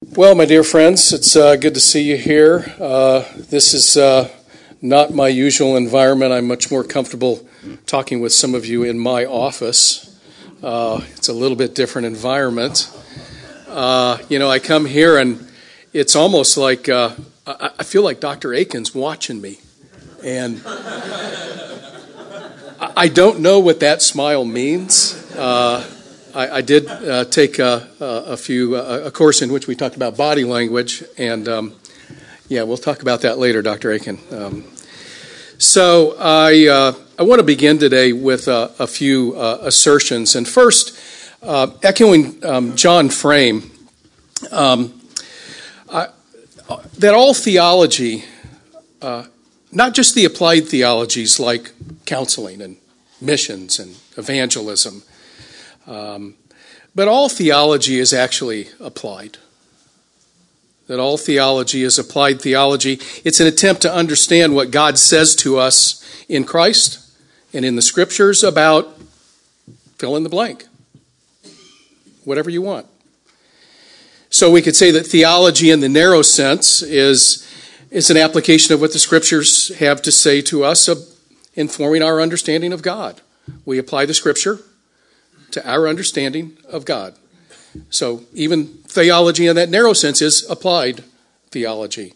Well, my dear friends, it's uh, good to see you here. Uh, this is uh, not my usual environment. I'm much more comfortable talking with some of you in my office. Uh, it's a little bit different environment. Uh, you know, I come here and it's almost like uh, I-, I feel like Dr. Akin's watching me. And I don't know what that smile means. I, I did uh, take a, a few a course in which we talked about body language, and um, yeah, we'll talk about that later, Dr. Akin. Um, so I uh, I want to begin today with a, a few uh, assertions, and first, uh, echoing um, John Frame, um, I, that all theology, uh, not just the applied theologies like counseling and missions and evangelism um, but all theology is actually applied. That all theology is applied theology. It's an attempt to understand what God says to us in Christ and in the scriptures about fill in the blank. Whatever you want. So we could say that theology in the narrow sense is, is an application of what the scriptures have to say to us informing our understanding of God. We apply the scripture, to our understanding of God. So even theology in that narrow sense is applied theology.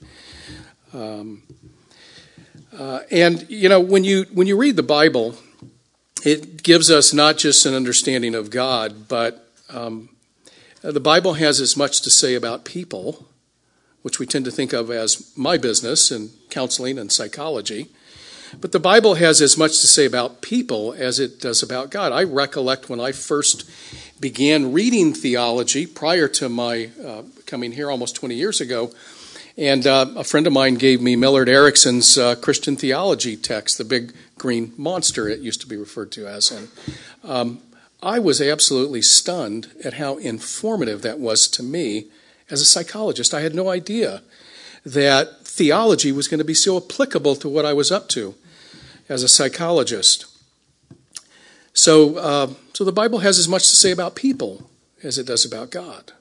Um, uh, and you know when you when you read the Bible, it gives us not just an understanding of God, but um, the Bible has as much to say about people, which we tend to think of as my business in counseling and psychology. But the Bible has as much to say about people as it does about God. I recollect when I first began reading theology prior to my uh, coming here almost 20 years ago. And uh, a friend of mine gave me Millard Erickson's uh, Christian theology text, the big green monster it used to be referred to as. And um, I was absolutely stunned at how informative that was to me as a psychologist. I had no idea that theology was going to be so applicable to what I was up to as a psychologist. So, uh, so the Bible has as much to say about people as it does about God.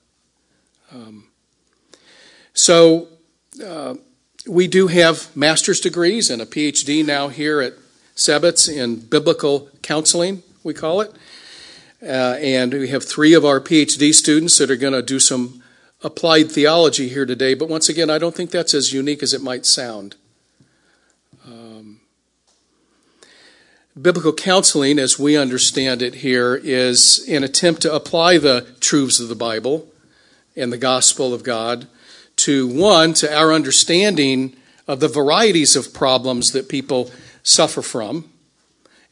Um, so uh, we do have master's degrees and a PhD now here at SEBTS in biblical counseling, we call it. Uh, and we have three of our PhD students that are going to do some applied theology here today. But once again, I don't think that's as unique as it might sound. Biblical counseling, as we understand it here, is an attempt to apply the truths of the Bible and the gospel of God to one, to our understanding of the varieties of problems that people suffer from,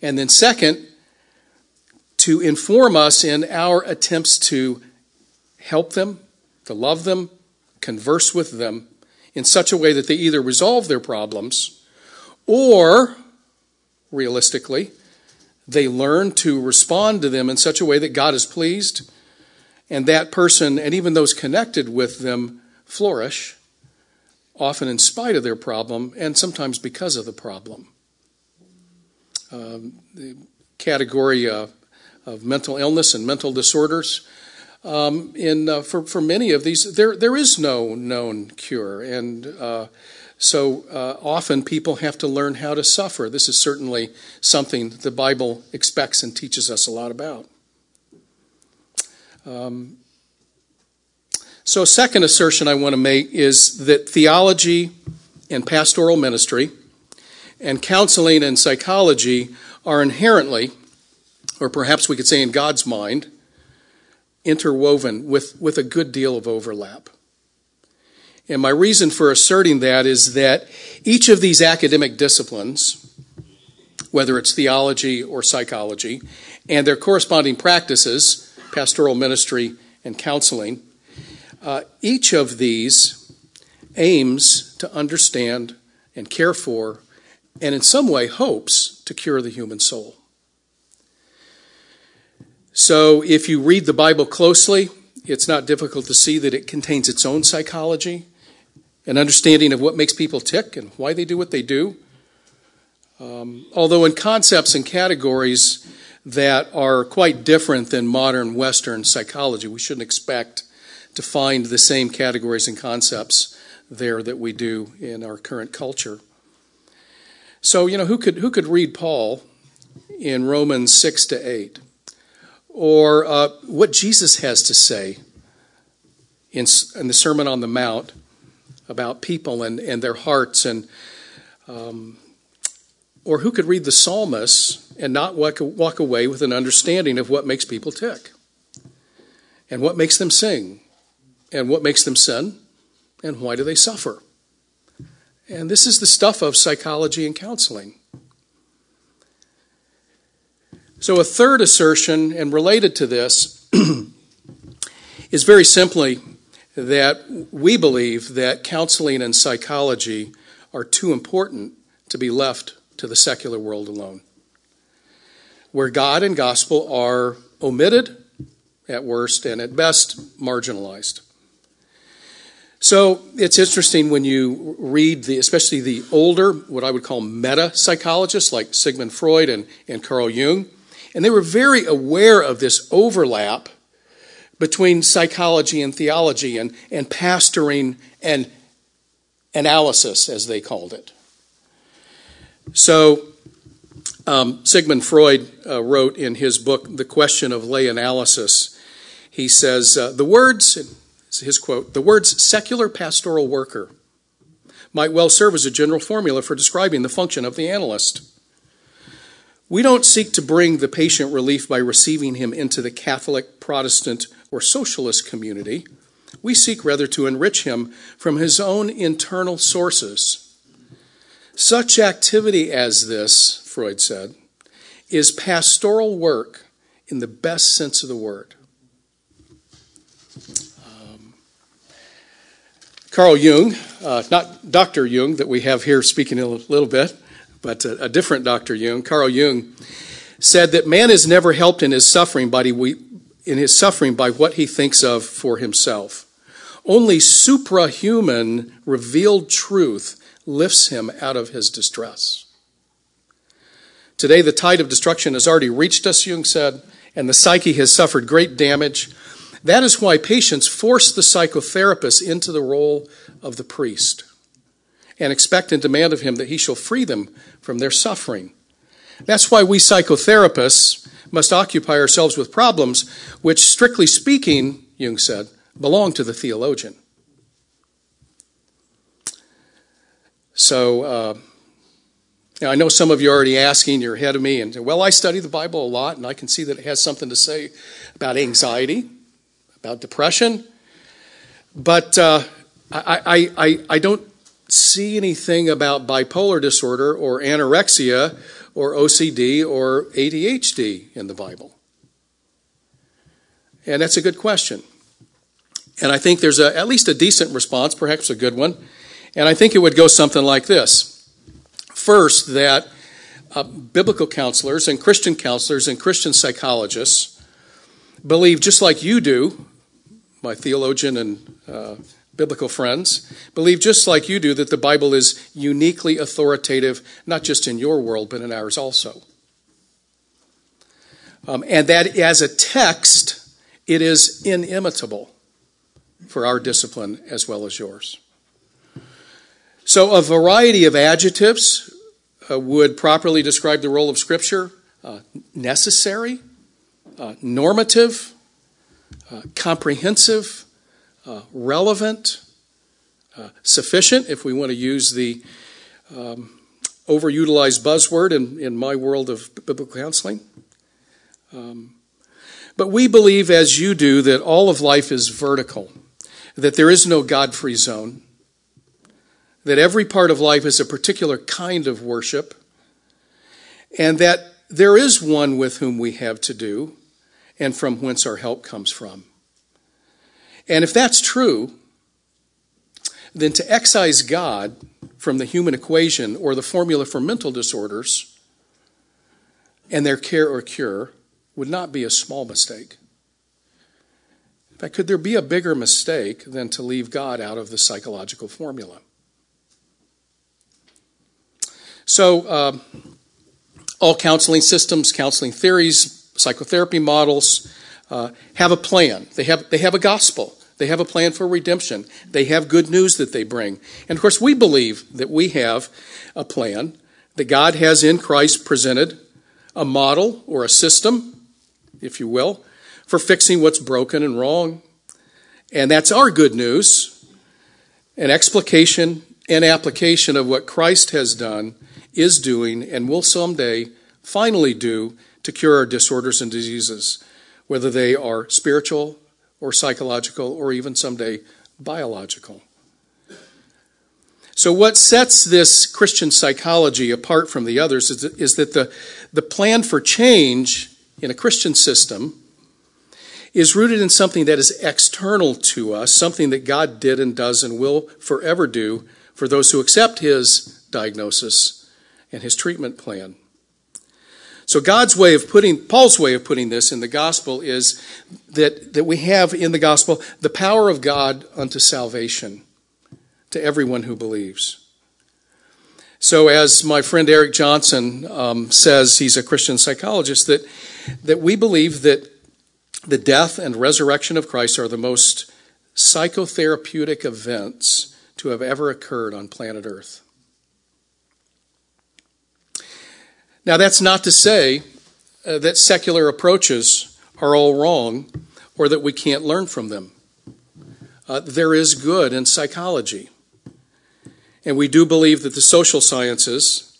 and then second, to inform us in our attempts to help them, to love them, converse with them in such a way that they either resolve their problems or realistically. They learn to respond to them in such a way that God is pleased, and that person and even those connected with them flourish, often in spite of their problem and sometimes because of the problem. Um, the category uh, of mental illness and mental disorders. Um, in uh, for for many of these, there there is no known cure, and uh, so uh, often people have to learn how to suffer. This is certainly something the Bible expects and teaches us a lot about. Um, so, second assertion I want to make is that theology and pastoral ministry and counseling and psychology are inherently, or perhaps we could say in God's mind, interwoven with, with a good deal of overlap. And my reason for asserting that is that each of these academic disciplines, whether it's theology or psychology, and their corresponding practices, pastoral ministry and counseling, uh, each of these aims to understand and care for, and in some way hopes to cure the human soul. So if you read the Bible closely, it's not difficult to see that it contains its own psychology an understanding of what makes people tick and why they do what they do. Um, although, in concepts and categories that are quite different than modern Western psychology, we shouldn't expect to find the same categories and concepts there that we do in our current culture. So, you know, who could, who could read Paul in Romans 6 to 8? Or uh, what Jesus has to say in, in the Sermon on the Mount about people and, and their hearts and um, or who could read the psalmists and not walk, walk away with an understanding of what makes people tick and what makes them sing and what makes them sin and why do they suffer. And this is the stuff of psychology and counseling. So a third assertion and related to this is very simply that we believe that counseling and psychology are too important to be left to the secular world alone. Where God and gospel are omitted at worst and at best marginalized. So it's interesting when you read the, especially the older, what I would call meta psychologists like Sigmund Freud and, and Carl Jung, and they were very aware of this overlap between psychology and theology and, and pastoring and analysis, as they called it. So, um, Sigmund Freud uh, wrote in his book, The Question of Lay Analysis, he says, uh, The words, his quote, the words secular pastoral worker might well serve as a general formula for describing the function of the analyst. We don't seek to bring the patient relief by receiving him into the Catholic, Protestant, or socialist community. We seek rather to enrich him from his own internal sources. Such activity as this, Freud said, is pastoral work in the best sense of the word. Um, Carl Jung, uh, not Dr. Jung that we have here speaking a little bit, but a, a different Dr. Jung, Carl Jung, said that man is never helped in his suffering by, in his suffering by what he thinks of for himself. Only suprahuman revealed truth lifts him out of his distress. Today, the tide of destruction has already reached us, Jung said, and the psyche has suffered great damage. That is why patients force the psychotherapist into the role of the priest and expect and demand of him that he shall free them from their suffering. That's why we psychotherapists must occupy ourselves with problems which, strictly speaking, Jung said, belong to the theologian. So, uh, I know some of you are already asking, you're ahead of me, and well, I study the Bible a lot, and I can see that it has something to say about anxiety, about depression, but uh, I, I, I, I don't see anything about bipolar disorder or anorexia or OCD or ADHD in the Bible. And that's a good question. And I think there's a, at least a decent response, perhaps a good one. And I think it would go something like this First, that uh, biblical counselors and Christian counselors and Christian psychologists believe, just like you do, my theologian and uh, biblical friends, believe just like you do that the Bible is uniquely authoritative, not just in your world, but in ours also. Um, and that as a text, it is inimitable for our discipline as well as yours. So, a variety of adjectives uh, would properly describe the role of Scripture uh, necessary, uh, normative, uh, comprehensive, uh, relevant, uh, sufficient, if we want to use the um, overutilized buzzword in, in my world of biblical counseling. Um, but we believe, as you do, that all of life is vertical that there is no God free zone, that every part of life is a particular kind of worship, and that there is one with whom we have to do and from whence our help comes from. And if that's true, then to excise God from the human equation or the formula for mental disorders and their care or cure would not be a small mistake. But could there be a bigger mistake than to leave God out of the psychological formula? So, uh, all counseling systems, counseling theories, psychotherapy models uh, have a plan. They have, they have a gospel. They have a plan for redemption. They have good news that they bring. And of course, we believe that we have a plan that God has in Christ presented, a model or a system, if you will, for fixing what's broken and wrong. And that's our good news. An explication and application of what Christ has done, is doing, and will someday finally do to cure our disorders and diseases, whether they are spiritual or psychological or even someday biological. So, what sets this Christian psychology apart from the others is, that the, the plan for change in a Christian system is rooted in something that is external to us, something that God did and does and will forever do for those who accept His diagnosis and His treatment plan. So God's way of putting, Paul's way of putting this in the gospel is that, that we have in the gospel the power of God unto salvation to everyone who believes. So, as my friend Eric Johnson um, says, he's a Christian psychologist, that, that we believe that the death and resurrection of Christ are the most psychotherapeutic events to have ever occurred on planet Earth. Now, that's not to say uh, that secular approaches are all wrong or that we can't learn from them. Uh, there is good in psychology. And we do believe that the social sciences,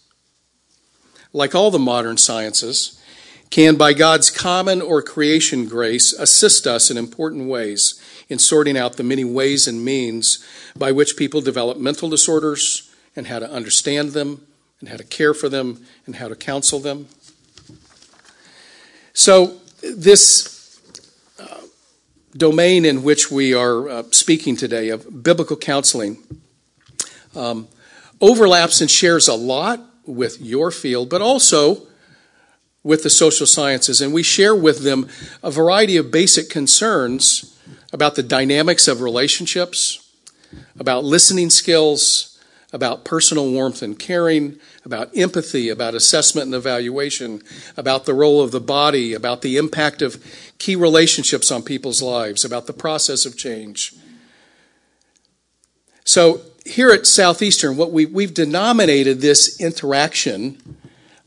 like all the modern sciences, can, by God's common or creation grace, assist us in important ways in sorting out the many ways and means by which people develop mental disorders and how to understand them and how to care for them and how to counsel them. So, this uh, domain in which we are uh, speaking today of biblical counseling um, overlaps and shares a lot with your field, but also with the social sciences. And we share with them a variety of basic concerns about the dynamics of relationships, about listening skills, about personal warmth and caring, about empathy, about assessment and evaluation, about the role of the body, about the impact of key relationships on people's lives, about the process of change. So, here at Southeastern, what we, we've denominated this interaction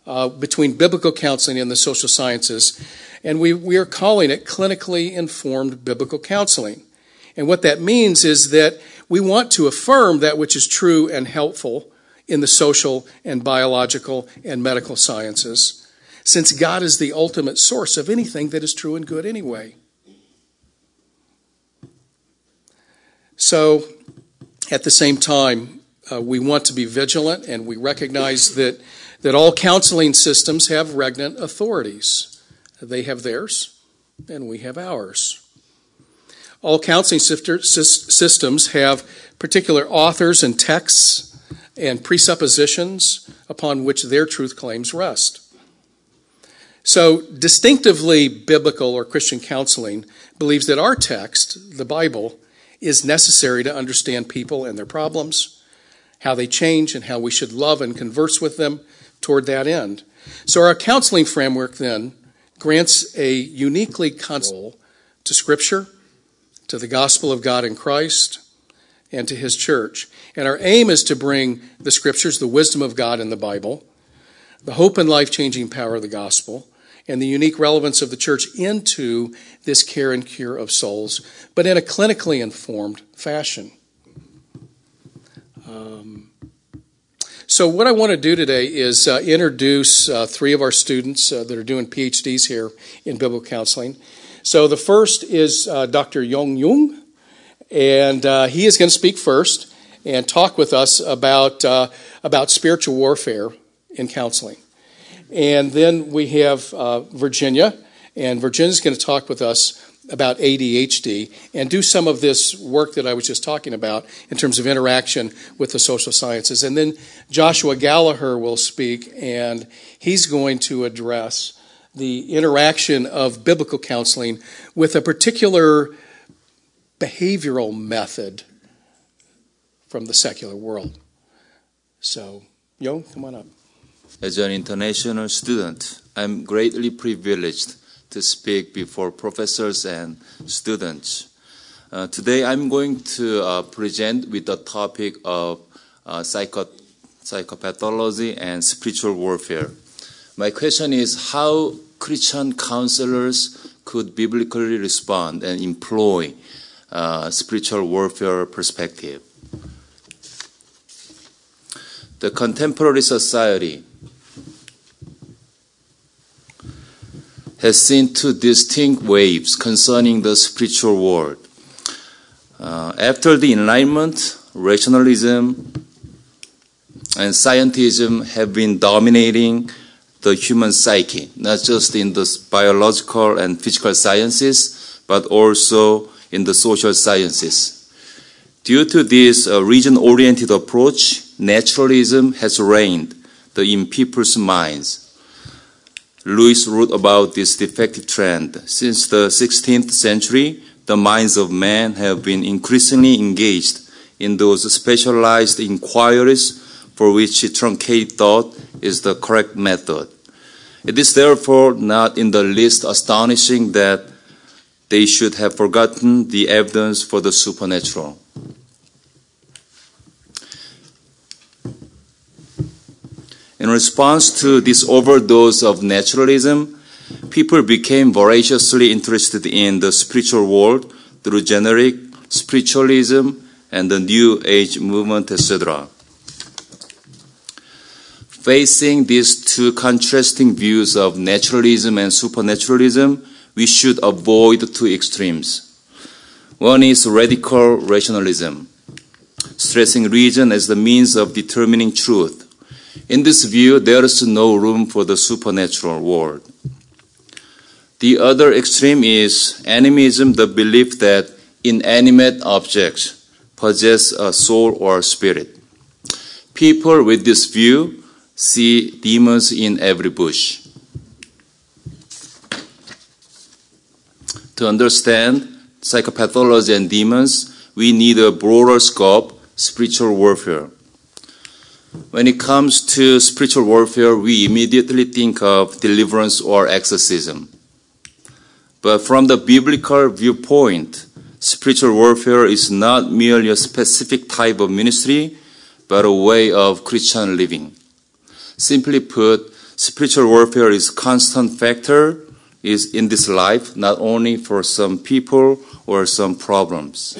uh, between biblical counseling and the social sciences, and we, we are calling it clinically informed biblical counseling. And what that means is that we want to affirm that which is true and helpful in the social and biological and medical sciences, since God is the ultimate source of anything that is true and good anyway. So, at the same time, uh, we want to be vigilant and we recognize that, that all counseling systems have regnant authorities. They have theirs, and we have ours. All counseling systems have particular authors and texts and presuppositions upon which their truth claims rest. So, distinctively biblical or Christian counseling believes that our text, the Bible, is necessary to understand people and their problems, how they change, and how we should love and converse with them toward that end. So, our counseling framework then grants a uniquely constant to Scripture to the gospel of God in Christ, and to his church. And our aim is to bring the scriptures, the wisdom of God in the Bible, the hope and life changing power of the gospel, and the unique relevance of the church into this care and cure of souls, but in a clinically informed fashion. Um, so, what I want to do today is uh, introduce uh, three of our students uh, that are doing PhDs here in biblical counseling. So the first is uh, Dr. Yong Jung, and uh, he is going to speak first and talk with us about uh, about spiritual warfare in counseling. And then we have uh, Virginia, and Virginia is going to talk with us about ADHD and do some of this work that I was just talking about in terms of interaction with the social sciences. And then Joshua Gallagher will speak, and he's going to address the interaction of biblical counseling with a particular behavioral method from the secular world. So, Yo, come on up. As an international student, I'm greatly privileged to speak before professors and students. Uh, today I'm going to uh, present with the topic of uh, psycho- psychopathology and spiritual warfare. My question is how Christian counselors could biblically respond and employ uh, spiritual warfare perspective. The contemporary society has seen two distinct waves concerning the spiritual world. Uh, after the Enlightenment, rationalism and scientism have been dominating the human psyche, not just in the biological and physical sciences, but also in the social sciences. Due to this uh, region oriented approach, naturalism has reigned in people's minds. Lewis wrote about this defective trend. Since the 16th century, the minds of men have been increasingly engaged in those specialized inquiries for which truncated thought is the correct method. It is therefore not in the least astonishing that they should have forgotten the evidence for the supernatural. In response to this overdose of naturalism, people became voraciously interested in the spiritual world through generic spiritualism and the New Age movement, etc. Facing these two contrasting views of naturalism and supernaturalism, we should avoid two extremes. One is radical rationalism, stressing reason as the means of determining truth in this view, there is no room for the supernatural world. The other extreme is animism, the belief that inanimate objects possess a soul or spirit. People with this view see demons in every bush. To understand psychopathology and demons, we need a broader scope, spiritual warfare. When it comes to spiritual warfare, we immediately think of deliverance or exorcism. But from the biblical viewpoint, spiritual warfare is not merely a specific type of ministry, but a way of Christian living. Simply put, spiritual warfare is constant factor is in this life, not only for some people or some problems.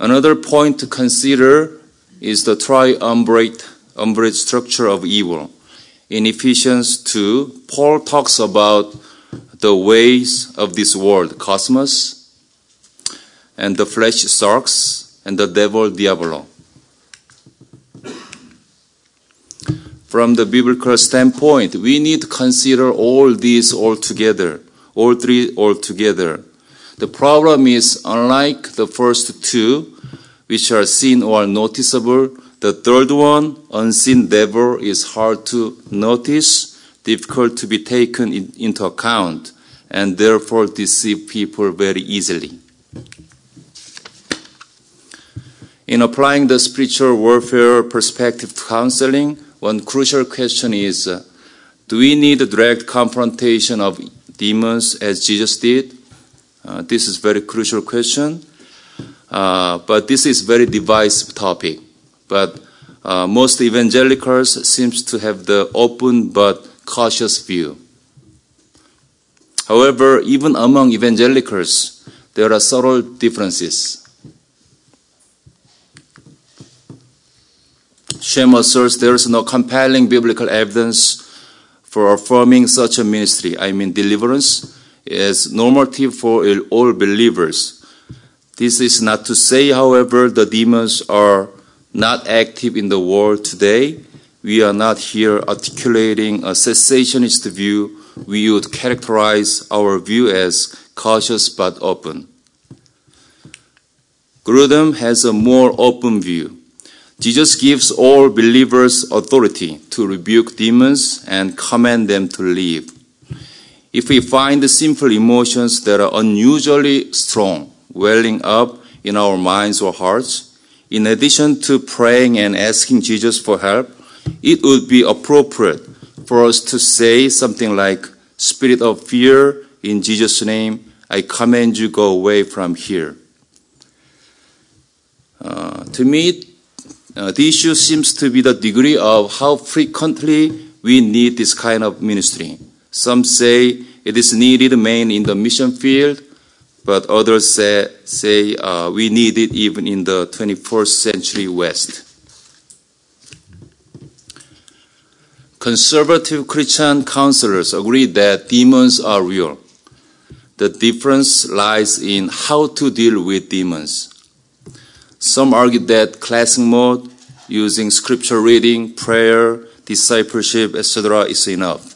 Another point to consider is the triumvirate umbrate structure of evil. In Ephesians 2, Paul talks about the ways of this world, cosmos, and the flesh sarx, and the devil diabolo. From the biblical standpoint, we need to consider all these all together, all three all together. The problem is, unlike the first two, which are seen or noticeable, the third one, unseen devil, is hard to notice, difficult to be taken in, into account, and therefore deceive people very easily. In applying the spiritual warfare perspective to counseling, one crucial question is uh, do we need a direct confrontation of demons as Jesus did? Uh, this is very crucial question. Uh, but this is very divisive topic. But uh, most evangelicals seems to have the open but cautious view. However, even among evangelicals, there are subtle differences. Shem asserts there is no compelling biblical evidence for affirming such a ministry, I mean deliverance, as normative for all believers. This is not to say, however, the demons are not active in the world today. We are not here articulating a cessationist view. We would characterize our view as cautious but open. Grudem has a more open view. Jesus gives all believers authority to rebuke demons and command them to leave. If we find sinful emotions that are unusually strong, welling up in our minds or hearts, in addition to praying and asking Jesus for help, it would be appropriate for us to say something like, Spirit of fear in Jesus' name, I command you go away from here. Uh, to me, uh, the issue seems to be the degree of how frequently we need this kind of ministry. Some say it is needed mainly in the mission field, but others say, say uh, we need it even in the 21st century West. Conservative Christian counselors agree that demons are real. The difference lies in how to deal with demons. Some argue that classic mode, using scripture reading, prayer, discipleship, etc., is enough.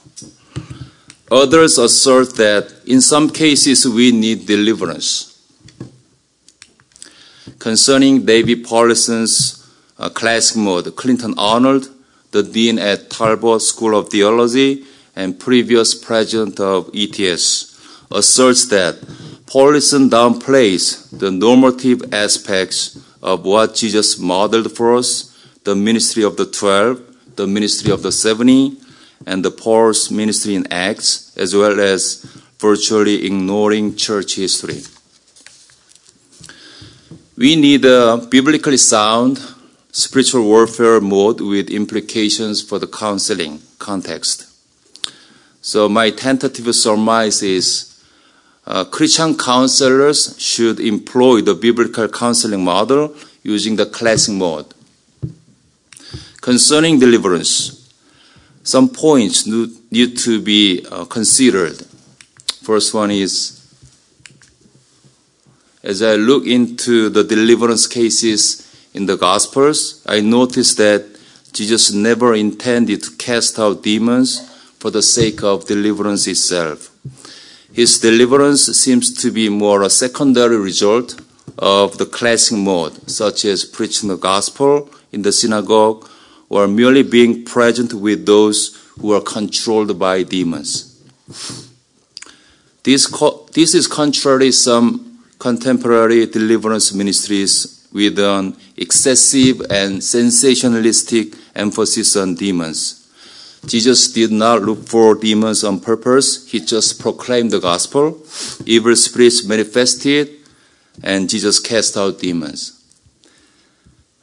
Others assert that in some cases we need deliverance. Concerning David Powlison's uh, classic mode, Clinton Arnold, the dean at Talbot School of Theology and previous president of ETS, asserts that Powlison downplays the normative aspects of what Jesus modeled for us the ministry of the twelve, the ministry of the seventy, and the Paul's ministry in Acts, as well as virtually ignoring church history. We need a biblically sound spiritual warfare mode with implications for the counseling context. So, my tentative surmise is uh, Christian counselors should employ the biblical counseling model using the classic mode. Concerning deliverance, some points need to be uh, considered. First one is as I look into the deliverance cases in the Gospels, I noticed that Jesus never intended to cast out demons for the sake of deliverance itself. His deliverance seems to be more a secondary result of the classic mode, such as preaching the gospel in the synagogue or merely being present with those who are controlled by demons. This, this is contrary to some contemporary deliverance ministries with an excessive and sensationalistic emphasis on demons. Jesus did not look for demons on purpose. He just proclaimed the gospel. Evil spirits manifested, and Jesus cast out demons.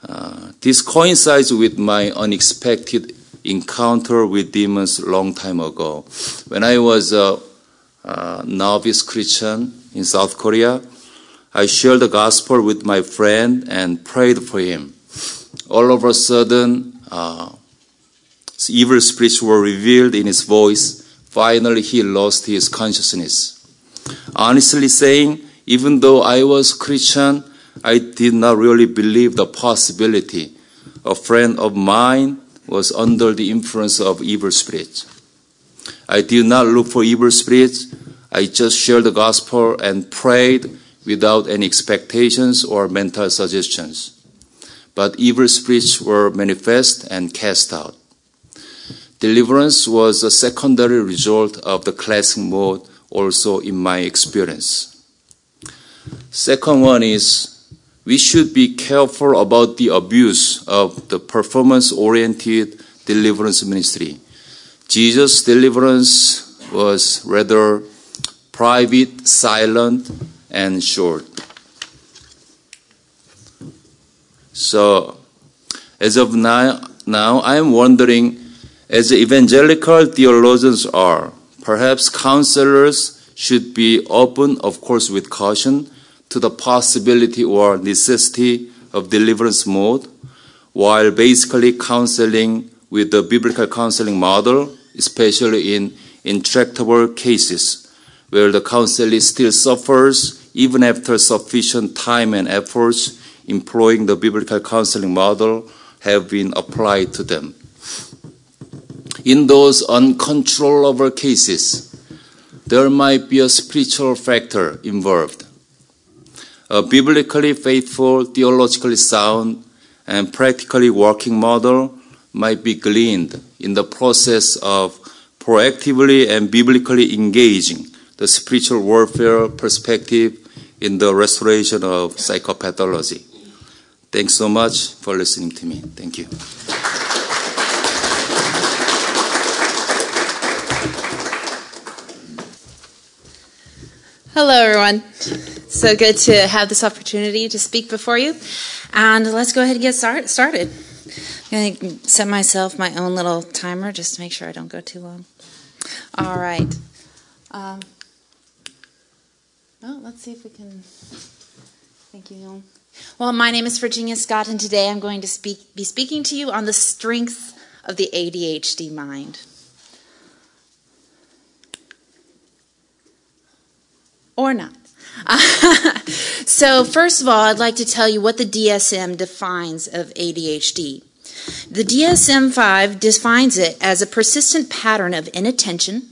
Uh, this coincides with my unexpected encounter with demons long time ago. When I was a, a novice Christian in South Korea, I shared the gospel with my friend and prayed for him. All of a sudden, uh, evil spirits were revealed in his voice. Finally, he lost his consciousness. Honestly saying, even though I was Christian, I did not really believe the possibility. A friend of mine was under the influence of evil spirits. I did not look for evil spirits. I just shared the gospel and prayed without any expectations or mental suggestions. But evil spirits were manifest and cast out. Deliverance was a secondary result of the classic mode also in my experience. Second one is we should be careful about the abuse of the performance oriented deliverance ministry. Jesus' deliverance was rather private, silent, and short. So, as of now, now I am wondering as evangelical theologians are, perhaps counselors should be open, of course, with caution, to the possibility or necessity of deliverance mode, while basically counseling with the biblical counseling model, especially in intractable cases where the counselee still suffers even after sufficient time and efforts employing the biblical counseling model have been applied to them in those uncontrollable cases, there might be a spiritual factor involved. A biblically faithful, theologically sound, and practically working model might be gleaned in the process of proactively and biblically engaging the spiritual warfare perspective in the restoration of psychopathology. Thanks so much for listening to me. Thank you. Hello, everyone. So good to have this opportunity to speak before you. And let's go ahead and get start, started. I'm going to set myself my own little timer just to make sure I don't go too long. All right. Um, well, let's see if we can. Thank you. Well, my name is Virginia Scott, and today I'm going to speak, be speaking to you on the strength of the ADHD mind. Or not. so, first of all, I'd like to tell you what the DSM defines of ADHD. The DSM 5 defines it as a persistent pattern of inattention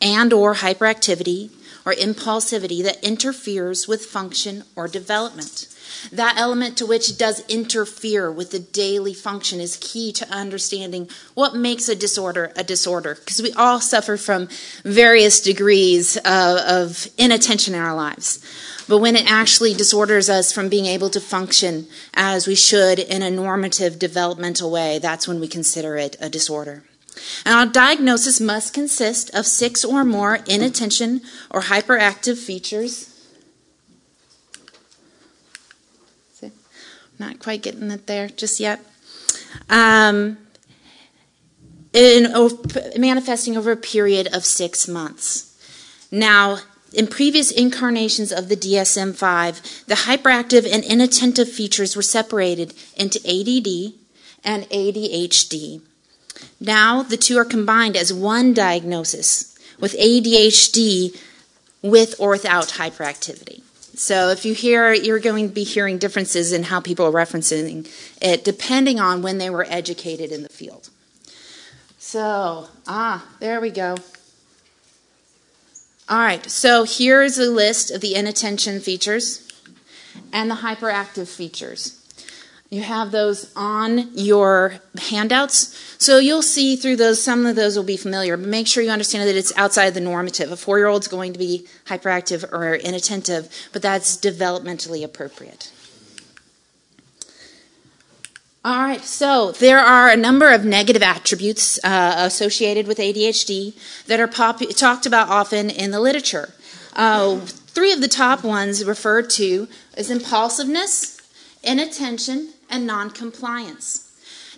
and or hyperactivity or impulsivity that interferes with function or development. That element to which it does interfere with the daily function is key to understanding what makes a disorder a disorder. Because we all suffer from various degrees of, of inattention in our lives. But when it actually disorders us from being able to function as we should in a normative developmental way, that's when we consider it a disorder. And our diagnosis must consist of six or more inattention or hyperactive features Not quite getting it there just yet. Um, in, manifesting over a period of six months. Now, in previous incarnations of the DSM 5, the hyperactive and inattentive features were separated into ADD and ADHD. Now, the two are combined as one diagnosis with ADHD with or without hyperactivity. So if you hear, you're going to be hearing differences in how people are referencing it depending on when they were educated in the field. So, ah, there we go. All right, so here's a list of the inattention features and the hyperactive features. You have those on your handouts. So you'll see through those, some of those will be familiar, but make sure you understand that it's outside the normative. A four year old's going to be hyperactive or inattentive, but that's developmentally appropriate. All right, so there are a number of negative attributes uh, associated with ADHD that are talked about often in the literature. Uh, three of the top ones referred to is impulsiveness, inattention, and noncompliance.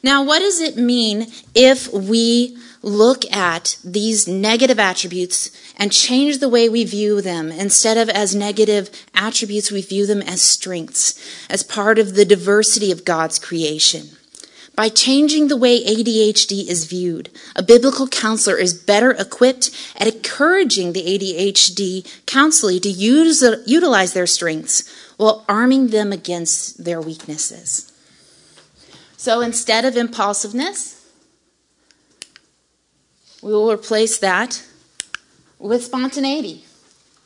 Now, what does it mean if we look at these negative attributes and change the way we view them? Instead of as negative attributes, we view them as strengths, as part of the diversity of God's creation. By changing the way ADHD is viewed, a biblical counselor is better equipped at encouraging the ADHD counselee to use, utilize their strengths while arming them against their weaknesses. So instead of impulsiveness, we will replace that with spontaneity,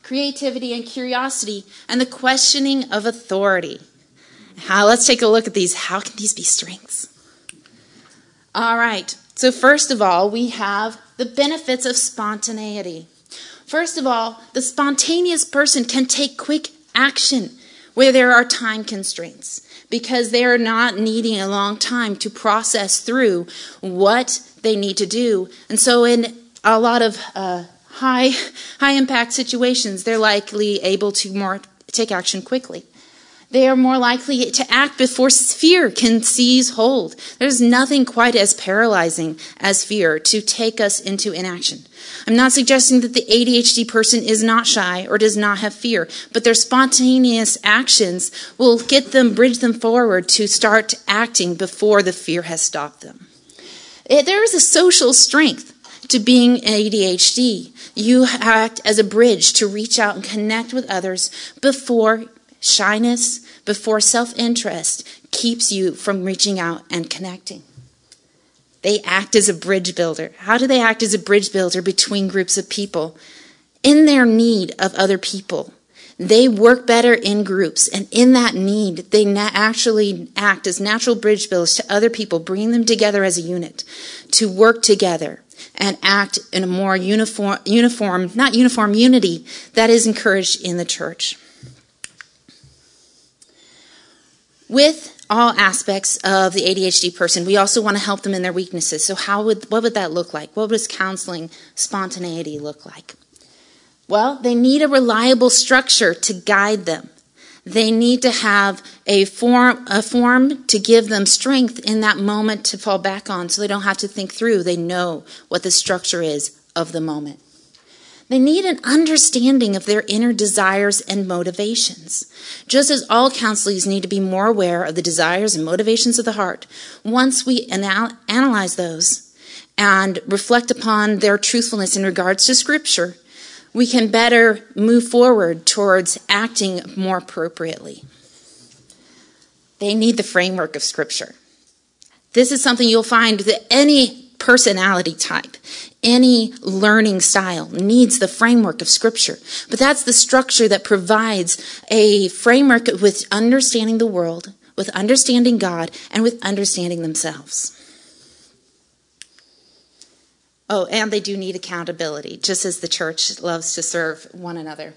creativity, and curiosity, and the questioning of authority. How, let's take a look at these. How can these be strengths? All right. So, first of all, we have the benefits of spontaneity. First of all, the spontaneous person can take quick action where there are time constraints because they are not needing a long time to process through what they need to do. And so, in a lot of uh, high high impact situations, they're likely able to more take action quickly. They are more likely to act before fear can seize hold. There's nothing quite as paralyzing as fear to take us into inaction. I'm not suggesting that the ADHD person is not shy or does not have fear, but their spontaneous actions will get them, bridge them forward to start acting before the fear has stopped them. Eh, there is a social strength to being ADHD. You act as a bridge to reach out and connect with others before shyness, before self interest keeps you from reaching out and connecting. They act as a bridge builder. How do they act as a bridge builder between groups of people? In their need of other people. They work better in groups, and in that need, they na- actually act as natural bridge builders to other people, bringing them together as a unit to work together and act in a more uniform, uniform, not uniform unity that is encouraged in the church. With all aspects of the ADHD person, we also want to help them in their weaknesses. So, how would what would that look like? What does counseling spontaneity look like? Well, they need a reliable structure to guide them. They need to have a form, a form to give them strength in that moment to fall back on so they don't have to think through. They know what the structure is of the moment. They need an understanding of their inner desires and motivations. Just as all counselors need to be more aware of the desires and motivations of the heart, once we anal- analyze those and reflect upon their truthfulness in regards to Scripture, we can better move forward towards acting more appropriately. They need the framework of Scripture. This is something you'll find that any personality type, any learning style needs the framework of Scripture. But that's the structure that provides a framework with understanding the world, with understanding God, and with understanding themselves. Oh, and they do need accountability, just as the church loves to serve one another.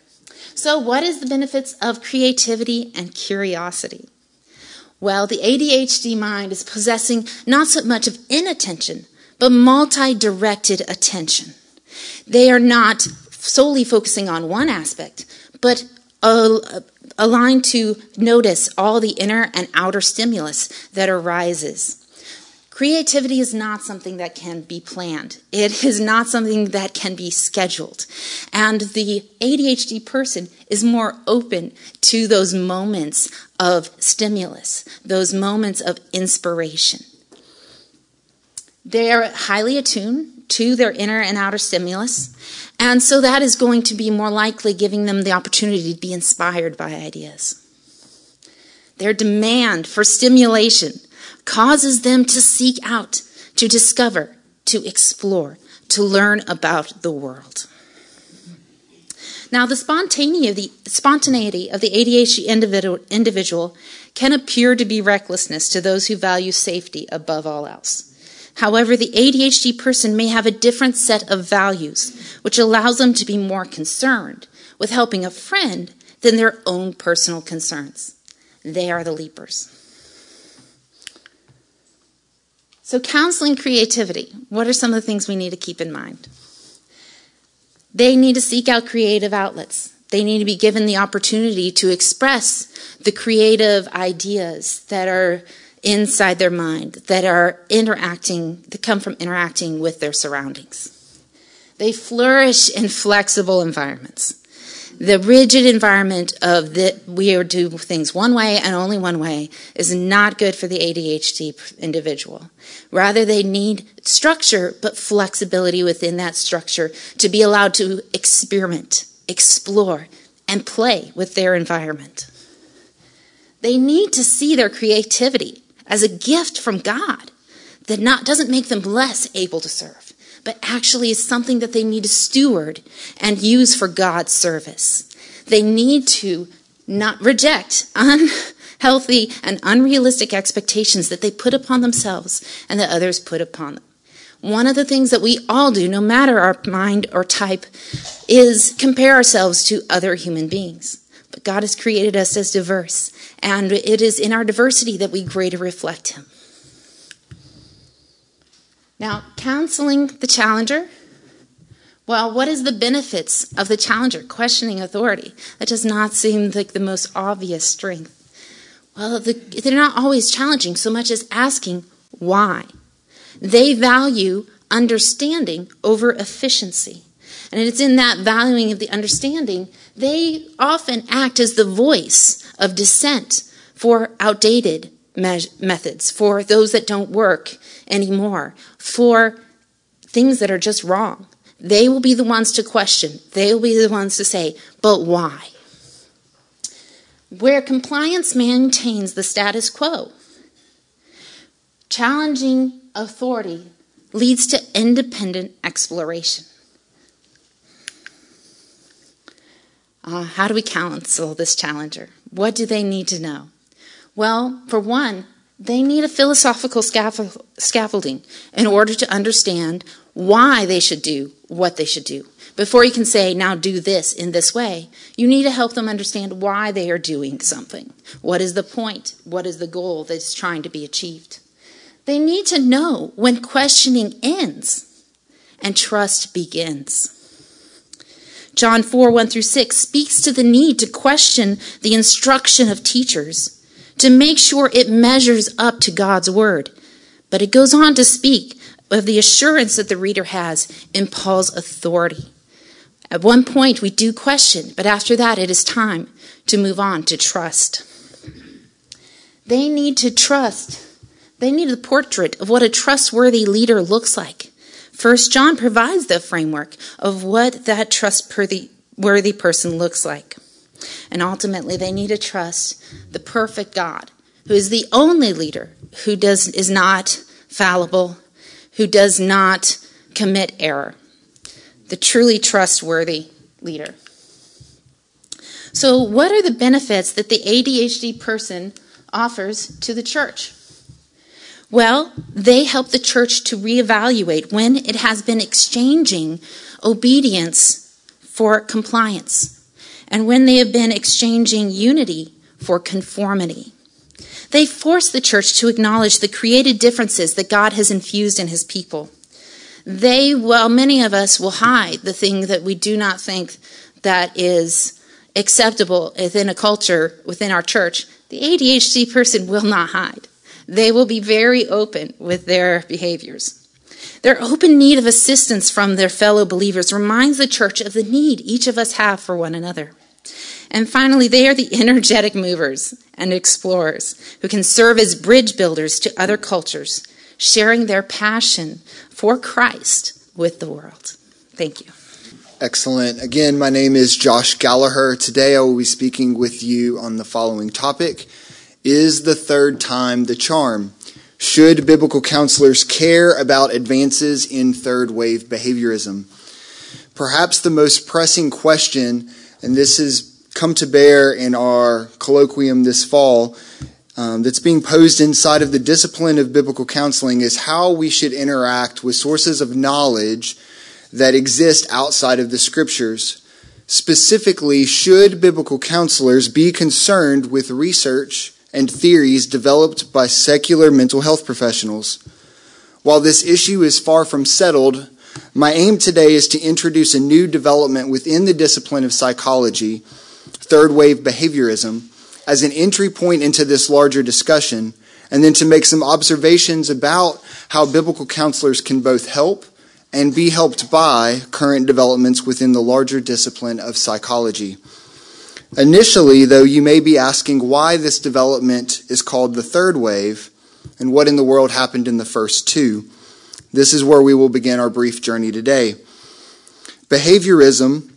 So, what is the benefits of creativity and curiosity? Well, the ADHD mind is possessing not so much of inattention, but multi directed attention. They are not solely focusing on one aspect, but aligned to notice all the inner and outer stimulus that arises. Creativity is not something that can be planned. It is not something that can be scheduled. And the ADHD person is more open to those moments of stimulus, those moments of inspiration. They are highly attuned to their inner and outer stimulus. And so that is going to be more likely giving them the opportunity to be inspired by ideas. Their demand for stimulation causes them to seek out, to discover, to explore, to learn about the world. Now, the spontaneity of the, ADHD individual can appear to be recklessness to those who value safety above all else. However, the ADHD person may have a different set of values, which allows them to be more concerned with helping a friend than their own personal concerns. They are the leapers. So, counseling creativity. What are some of the things we need to keep in mind? They need to seek out creative outlets. They need to be given the opportunity to express the creative ideas that are inside their mind, that are interacting, that come from interacting with their surroundings. They flourish in flexible environments the rigid environment of that we are do things one way and only one way is not good for the ADHD individual. Rather, they need structure, but flexibility within that structure to be allowed to experiment, explore, and play with their environment. They need to see their creativity as a gift from God that not doesn't make them less able to serve but actually is something that they need to steward and use for God's service. They need to not reject unhealthy and unrealistic expectations that they put upon themselves and that others put upon them. One of the things that we all do, no matter our mind or type, is compare ourselves to other human beings. But God has created us as diverse, and it is in our diversity that we greater reflect Him. Now, counseling the challenger. Well, what is the benefits of the challenger questioning authority? That does not seem like the most obvious strength. Well, the, they're not always challenging so much as asking why. They value understanding over efficiency. And it's in that valuing of the understanding, they often act as the voice of dissent for outdated me- methods, for those that don't work anymore, for things that are just wrong. They will be the ones to question. They will be the ones to say, but why? Where compliance maintains the status quo, challenging authority leads to independent exploration. Uh, how do we counsel this challenger? What do they need to know? Well, for one, they need a philosophical scaffolding in order to understand why they should do what they should do. Before you can say, now do this in this way, you need to help them understand why they are doing something. What is the point? What is the goal that's trying to be achieved? They need to know when questioning ends and trust begins. John 4 1 through 6 speaks to the need to question the instruction of teachers, to make sure it measures up to God's word. But it goes on to speak of the assurance that the reader has in Paul's authority. At one point, we do question, but after that, it is time to move on to trust. They need to trust. They need a portrait of what a trustworthy leader looks like. First John provides the framework of what that trustworthy person looks like. And ultimately, they need to trust the perfect God, who is the only leader who does, is not fallible, who does not commit error, the truly trustworthy leader. So, what are the benefits that the ADHD person offers to the church? Well, they help the church to reevaluate when it has been exchanging obedience for compliance and when they have been exchanging unity for conformity. They force the church to acknowledge the created differences that God has infused in his people. They, while many of us will hide the thing that we do not think that is acceptable within a culture, within our church, the ADHD person will not hide. They will be very open with their behaviors. Their open need of assistance from their fellow believers reminds the church of the need each of us have for one another. And finally, they are the energetic movers and explorers who can serve as bridge builders to other cultures, sharing their passion for Christ with the world. Thank you. Excellent. Again, my name is Josh Gallagher. Today I will be speaking with you on the following topic is the third time the charm? Should biblical counselors care about advances in third wave behaviorism? Perhaps the most pressing question, and this has come to bear in our colloquium this fall, um, that's being posed inside of the discipline of biblical counseling is how we should interact with sources of knowledge that exist outside of the scriptures. Specifically, should biblical counselors be concerned with research and theories developed by secular mental health professionals. While this issue is far from settled, my aim today is to introduce a new development within the discipline of psychology, third wave behaviorism, as an entry point into this larger discussion, and then to make some observations about how biblical counselors can both help and be helped by current developments within the larger discipline of psychology. Initially, though, you may be asking why this development is called the third wave and what in the world happened in the first two. This is where we will begin our brief journey today. Behaviorism,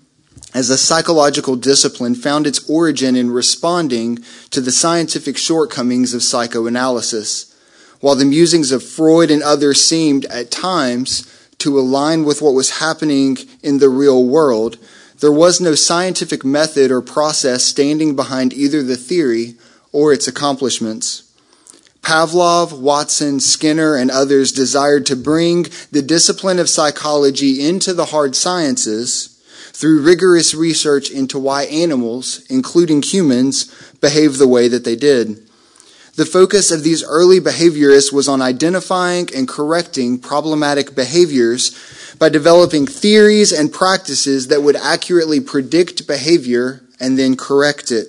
as a psychological discipline, found its origin in responding to the scientific shortcomings of psychoanalysis. While the musings of Freud and others seemed, at times, to align with what was happening in the real world, there was no scientific method or process standing behind either the theory or its accomplishments. Pavlov, Watson, Skinner, and others desired to bring the discipline of psychology into the hard sciences through rigorous research into why animals, including humans, behave the way that they did. The focus of these early behaviorists was on identifying and correcting problematic behaviors by developing theories and practices that would accurately predict behavior and then correct it.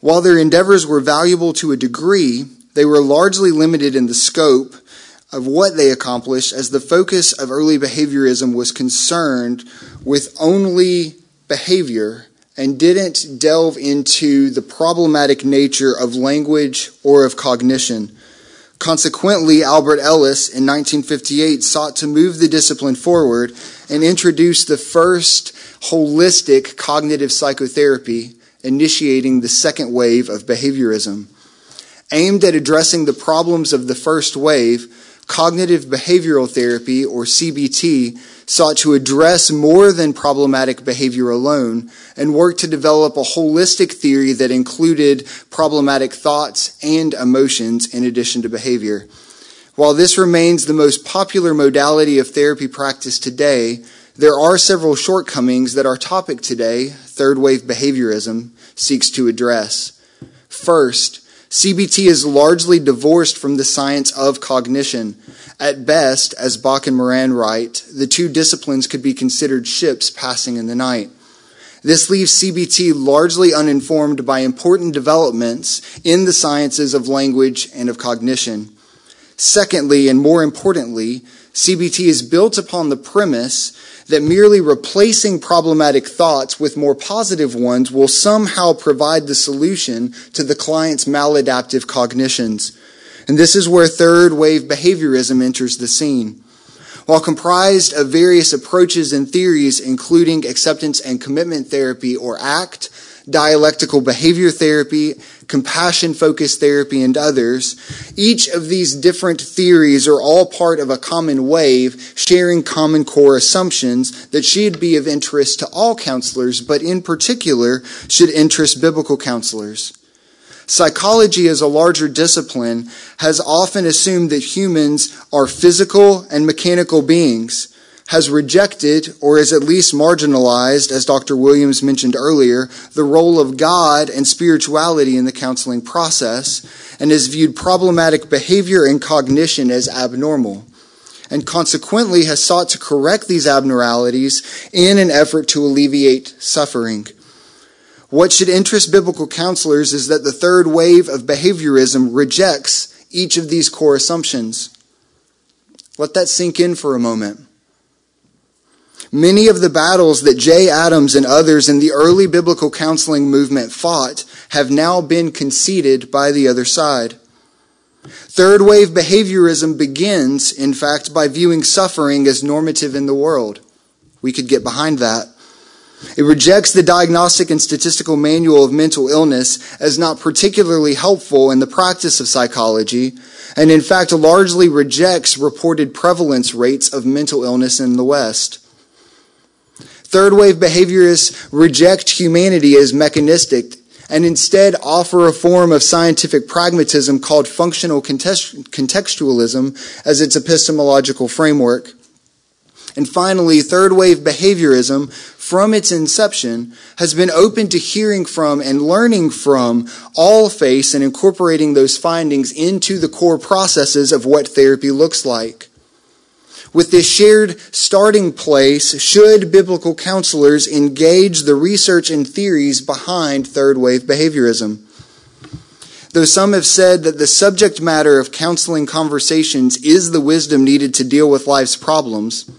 While their endeavors were valuable to a degree, they were largely limited in the scope of what they accomplished as the focus of early behaviorism was concerned with only behavior and didn't delve into the problematic nature of language or of cognition. Consequently, Albert Ellis in 1958 sought to move the discipline forward and introduce the first holistic cognitive psychotherapy, initiating the second wave of behaviorism. Aimed at addressing the problems of the first wave, cognitive behavioral therapy, or CBT, sought to address more than problematic behavior alone and worked to develop a holistic theory that included problematic thoughts and emotions in addition to behavior. While this remains the most popular modality of therapy practice today, there are several shortcomings that our topic today, third wave behaviorism, seeks to address. First, CBT is largely divorced from the science of cognition. At best, as Bach and Moran write, the two disciplines could be considered ships passing in the night. This leaves CBT largely uninformed by important developments in the sciences of language and of cognition. Secondly, and more importantly, CBT is built upon the premise that merely replacing problematic thoughts with more positive ones will somehow provide the solution to the client's maladaptive cognitions. And this is where third wave behaviorism enters the scene. While comprised of various approaches and theories, including acceptance and commitment therapy or ACT, dialectical behavior therapy, compassion focused therapy, and others. Each of these different theories are all part of a common wave, sharing common core assumptions that should be of interest to all counselors, but in particular should interest biblical counselors. Psychology as a larger discipline has often assumed that humans are physical and mechanical beings has rejected, or is at least marginalized, as Dr. Williams mentioned earlier, the role of God and spirituality in the counseling process, and has viewed problematic behavior and cognition as abnormal, and consequently has sought to correct these abnormalities in an effort to alleviate suffering. What should interest biblical counselors is that the third wave of behaviorism rejects each of these core assumptions. Let that sink in for a moment. Many of the battles that Jay Adams and others in the early biblical counseling movement fought have now been conceded by the other side. Third wave behaviorism begins, in fact, by viewing suffering as normative in the world. We could get behind that. It rejects the Diagnostic and Statistical Manual of Mental Illness as not particularly helpful in the practice of psychology, and in fact largely rejects reported prevalence rates of mental illness in the West. Third wave behaviorists reject humanity as mechanistic and instead offer a form of scientific pragmatism called functional contextualism as its epistemological framework. And finally, third wave behaviorism, from its inception, has been open to hearing from and learning from all faiths and incorporating those findings into the core processes of what therapy looks like. With this shared starting place, should biblical counselors engage the research and theories behind third wave behaviorism? Though some have said that the subject matter of counseling conversations is the wisdom needed to deal with life's problems,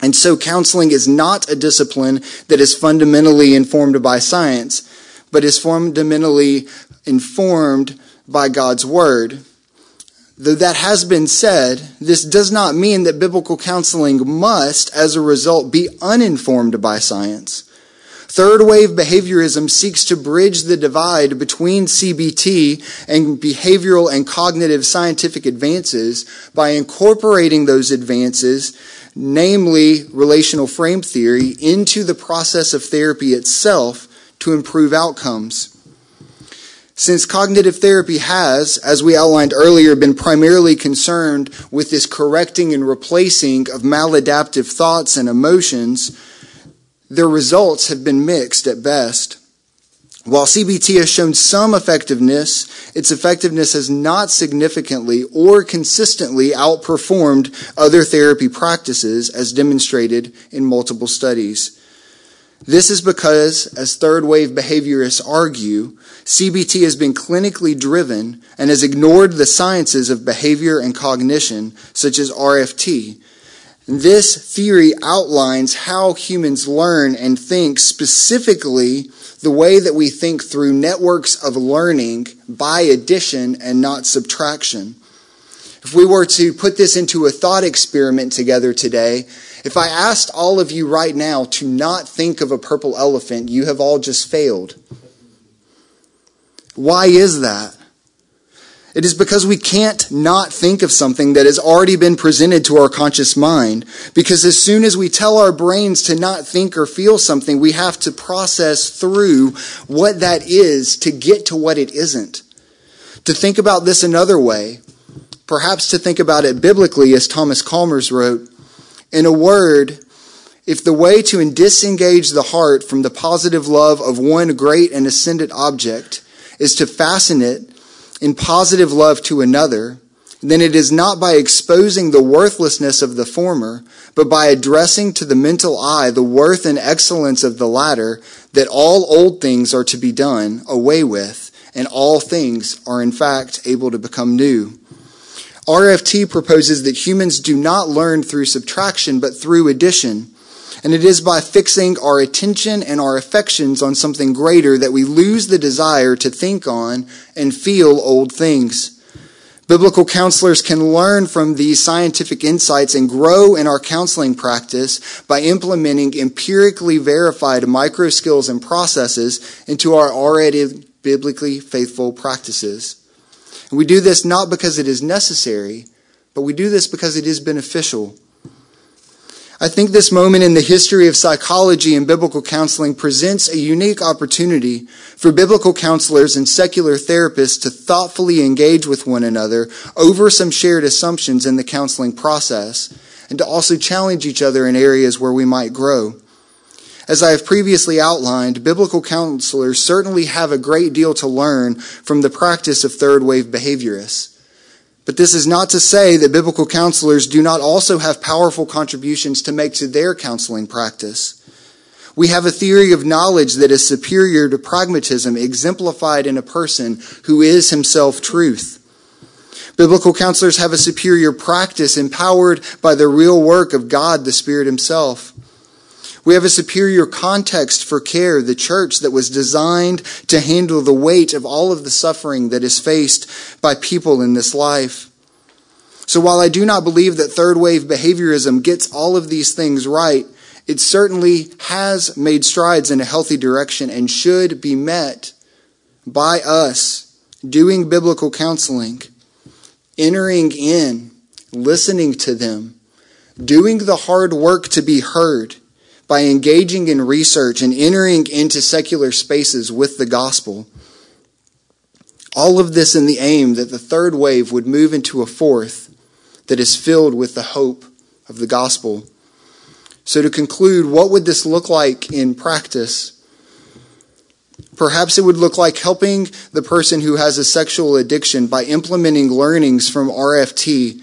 and so counseling is not a discipline that is fundamentally informed by science, but is fundamentally informed by God's Word. Though that has been said, this does not mean that biblical counseling must, as a result, be uninformed by science. Third wave behaviorism seeks to bridge the divide between CBT and behavioral and cognitive scientific advances by incorporating those advances, namely relational frame theory, into the process of therapy itself to improve outcomes. Since cognitive therapy has, as we outlined earlier, been primarily concerned with this correcting and replacing of maladaptive thoughts and emotions, their results have been mixed at best. While CBT has shown some effectiveness, its effectiveness has not significantly or consistently outperformed other therapy practices as demonstrated in multiple studies. This is because, as third wave behaviorists argue, CBT has been clinically driven and has ignored the sciences of behavior and cognition, such as RFT. This theory outlines how humans learn and think, specifically the way that we think through networks of learning by addition and not subtraction. If we were to put this into a thought experiment together today, if I asked all of you right now to not think of a purple elephant, you have all just failed. Why is that? It is because we can't not think of something that has already been presented to our conscious mind. Because as soon as we tell our brains to not think or feel something, we have to process through what that is to get to what it isn't. To think about this another way, perhaps to think about it biblically, as Thomas Chalmers wrote, in a word, if the way to disengage the heart from the positive love of one great and ascendant object is to fasten it in positive love to another, then it is not by exposing the worthlessness of the former, but by addressing to the mental eye the worth and excellence of the latter, that all old things are to be done away with, and all things are in fact able to become new. RFT proposes that humans do not learn through subtraction, but through addition. And it is by fixing our attention and our affections on something greater that we lose the desire to think on and feel old things. Biblical counselors can learn from these scientific insights and grow in our counseling practice by implementing empirically verified micro skills and processes into our already biblically faithful practices. And we do this not because it is necessary, but we do this because it is beneficial. I think this moment in the history of psychology and biblical counseling presents a unique opportunity for biblical counselors and secular therapists to thoughtfully engage with one another over some shared assumptions in the counseling process and to also challenge each other in areas where we might grow. As I have previously outlined, biblical counselors certainly have a great deal to learn from the practice of third wave behaviorists. But this is not to say that biblical counselors do not also have powerful contributions to make to their counseling practice. We have a theory of knowledge that is superior to pragmatism exemplified in a person who is himself truth. Biblical counselors have a superior practice empowered by the real work of God, the Spirit Himself. We have a superior context for care, the church that was designed to handle the weight of all of the suffering that is faced by people in this life. So while I do not believe that third wave behaviorism gets all of these things right, it certainly has made strides in a healthy direction and should be met by us doing biblical counseling, entering in, listening to them, doing the hard work to be heard by engaging in research and entering into secular spaces with the gospel. All of this in the aim that the third wave would move into a fourth that is filled with the hope of the gospel. So, to conclude, what would this look like in practice? Perhaps it would look like helping the person who has a sexual addiction by implementing learnings from RFT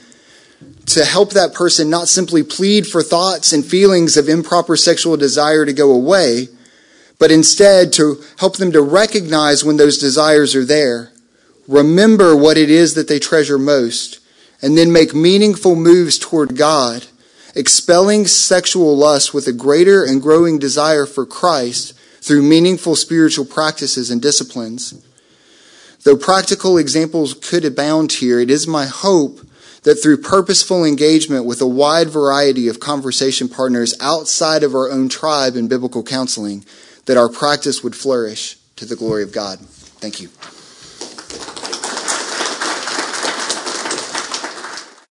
to help that person not simply plead for thoughts and feelings of improper sexual desire to go away, but instead to help them to recognize when those desires are there, remember what it is that they treasure most, and then make meaningful moves toward God, expelling sexual lust with a greater and growing desire for Christ through meaningful spiritual practices and disciplines. Though practical examples could abound here, it is my hope that through purposeful engagement with a wide variety of conversation partners outside of our own tribe in biblical counseling, that our practice would flourish to the glory of God. Thank you.